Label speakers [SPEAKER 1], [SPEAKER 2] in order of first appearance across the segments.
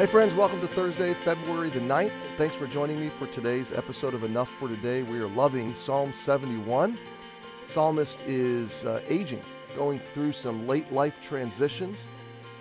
[SPEAKER 1] Hey, friends, welcome to Thursday, February the 9th. Thanks for joining me for today's episode of Enough for Today. We are loving Psalm 71. Psalmist is uh, aging, going through some late life transitions,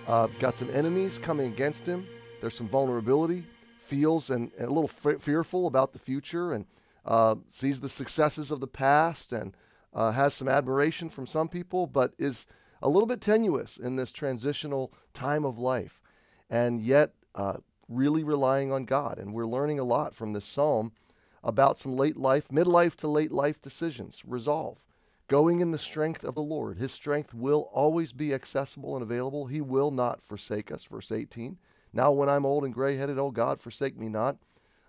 [SPEAKER 1] uh, got some enemies coming against him. There's some vulnerability, feels and, and a little f- fearful about the future, and uh, sees the successes of the past and uh, has some admiration from some people, but is a little bit tenuous in this transitional time of life. And yet, uh, really relying on God. And we're learning a lot from this psalm about some late life, midlife to late life decisions. Resolve. Going in the strength of the Lord. His strength will always be accessible and available. He will not forsake us. Verse 18. Now, when I'm old and gray headed, O God, forsake me not,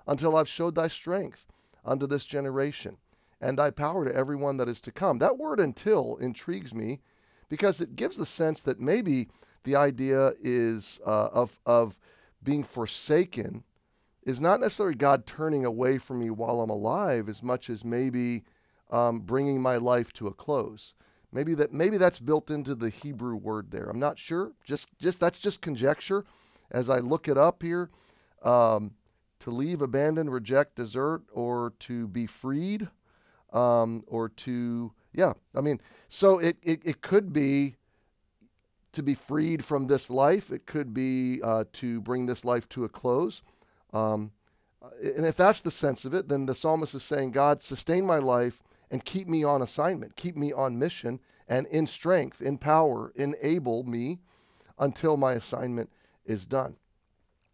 [SPEAKER 1] until I've showed thy strength unto this generation, and thy power to everyone that is to come. That word until intrigues me because it gives the sense that maybe the idea is uh, of, of being forsaken is not necessarily God turning away from me while I'm alive as much as maybe um, bringing my life to a close. Maybe that maybe that's built into the Hebrew word there. I'm not sure. Just just that's just conjecture. As I look it up here, um, to leave, abandon, reject, desert, or to be freed, um, or to yeah. I mean, so it, it it could be to be freed from this life. It could be uh, to bring this life to a close. Um, and if that's the sense of it, then the psalmist is saying, God, sustain my life and keep me on assignment, keep me on mission, and in strength, in power, enable me until my assignment is done.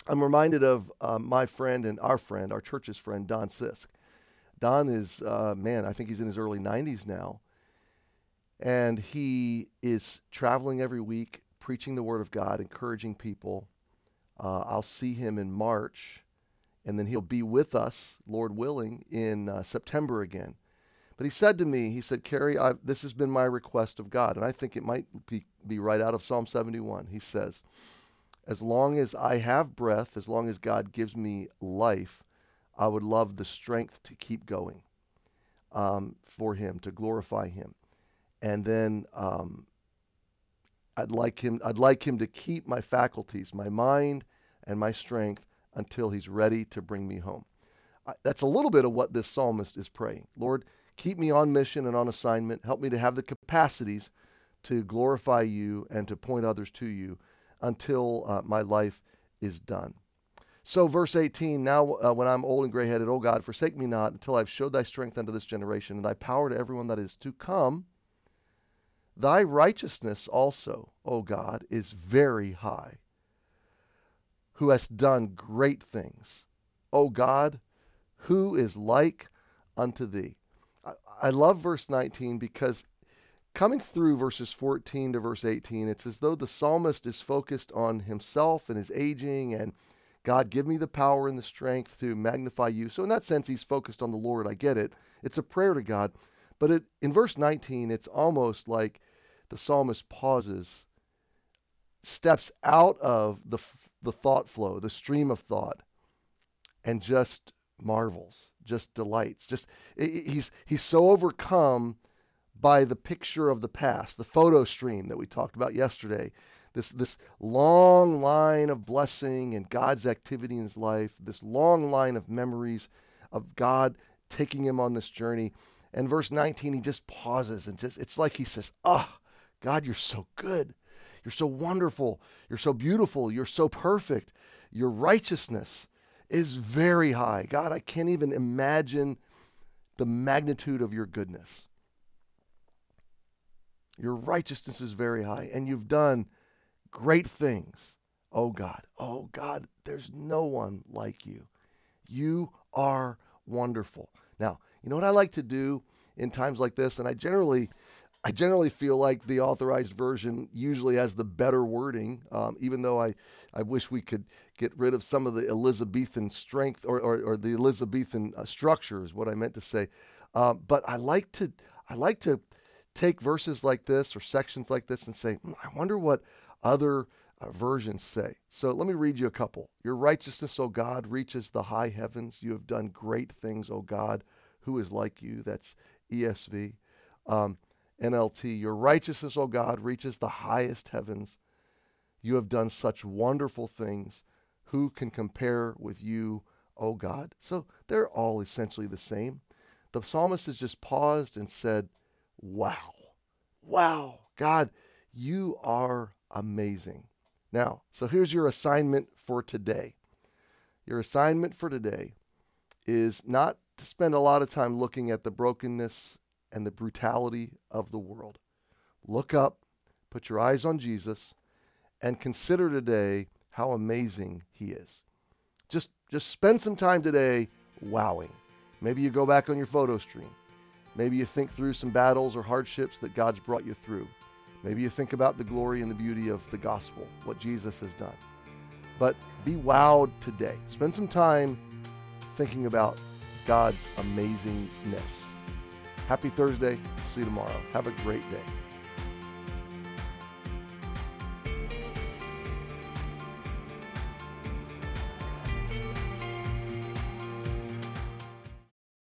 [SPEAKER 1] I'm reminded of uh, my friend and our friend, our church's friend, Don Sisk. Don is, uh, man, I think he's in his early 90s now and he is traveling every week, preaching the Word of God, encouraging people. Uh, I'll see him in March, and then he'll be with us, Lord willing, in uh, September again. But he said to me, he said, Kerry, this has been my request of God, and I think it might be, be right out of Psalm 71. He says, As long as I have breath, as long as God gives me life, I would love the strength to keep going um, for Him, to glorify Him and then um, I'd like him I'd like him to keep my faculties, my mind and my strength until he's ready to bring me home. I, that's a little bit of what this psalmist is praying. Lord, keep me on mission and on assignment. Help me to have the capacities to glorify you and to point others to you until uh, my life is done. So, verse 18 Now, uh, when I'm old and gray headed, O God, forsake me not until I've showed thy strength unto this generation and thy power to everyone that is to come. Thy righteousness also, O God, is very high, who hast done great things. O God, who is like unto thee? I, I love verse 19 because coming through verses 14 to verse 18, it's as though the psalmist is focused on himself and his aging and God, give me the power and the strength to magnify you. So, in that sense, he's focused on the Lord. I get it. It's a prayer to God. But it, in verse 19, it's almost like the psalmist pauses, steps out of the, the thought flow, the stream of thought, and just marvels, just delights. Just he's he's so overcome by the picture of the past, the photo stream that we talked about yesterday. This, this long line of blessing and God's activity in his life, this long line of memories of God taking him on this journey. And verse 19, he just pauses and just, it's like he says, Ah, oh, God, you're so good. You're so wonderful. You're so beautiful. You're so perfect. Your righteousness is very high. God, I can't even imagine the magnitude of your goodness. Your righteousness is very high, and you've done great things. Oh God, oh God, there's no one like you. You are wonderful. Now, you know what I like to do in times like this, and I generally I generally feel like the authorized version usually has the better wording, um, even though I, I wish we could get rid of some of the Elizabethan strength or, or, or the Elizabethan uh, structure is what I meant to say. Um, but I like to I like to take verses like this or sections like this and say, hmm, I wonder what other uh, versions say. So let me read you a couple. Your righteousness, O God, reaches the high heavens. You have done great things, O God. Who is like you? That's ESV. Um, NLT, Your righteousness, O God, reaches the highest heavens. You have done such wonderful things. Who can compare with you, O God? So they're all essentially the same. The psalmist has just paused and said, Wow, wow, God, you are amazing. Now, so here's your assignment for today. Your assignment for today is not to spend a lot of time looking at the brokenness and the brutality of the world. Look up, put your eyes on Jesus, and consider today how amazing he is. Just just spend some time today wowing. Maybe you go back on your photo stream. Maybe you think through some battles or hardships that God's brought you through. Maybe you think about the glory and the beauty of the gospel, what Jesus has done. But be wowed today. Spend some time thinking about God's amazingness. Happy Thursday. See you tomorrow. Have a great day.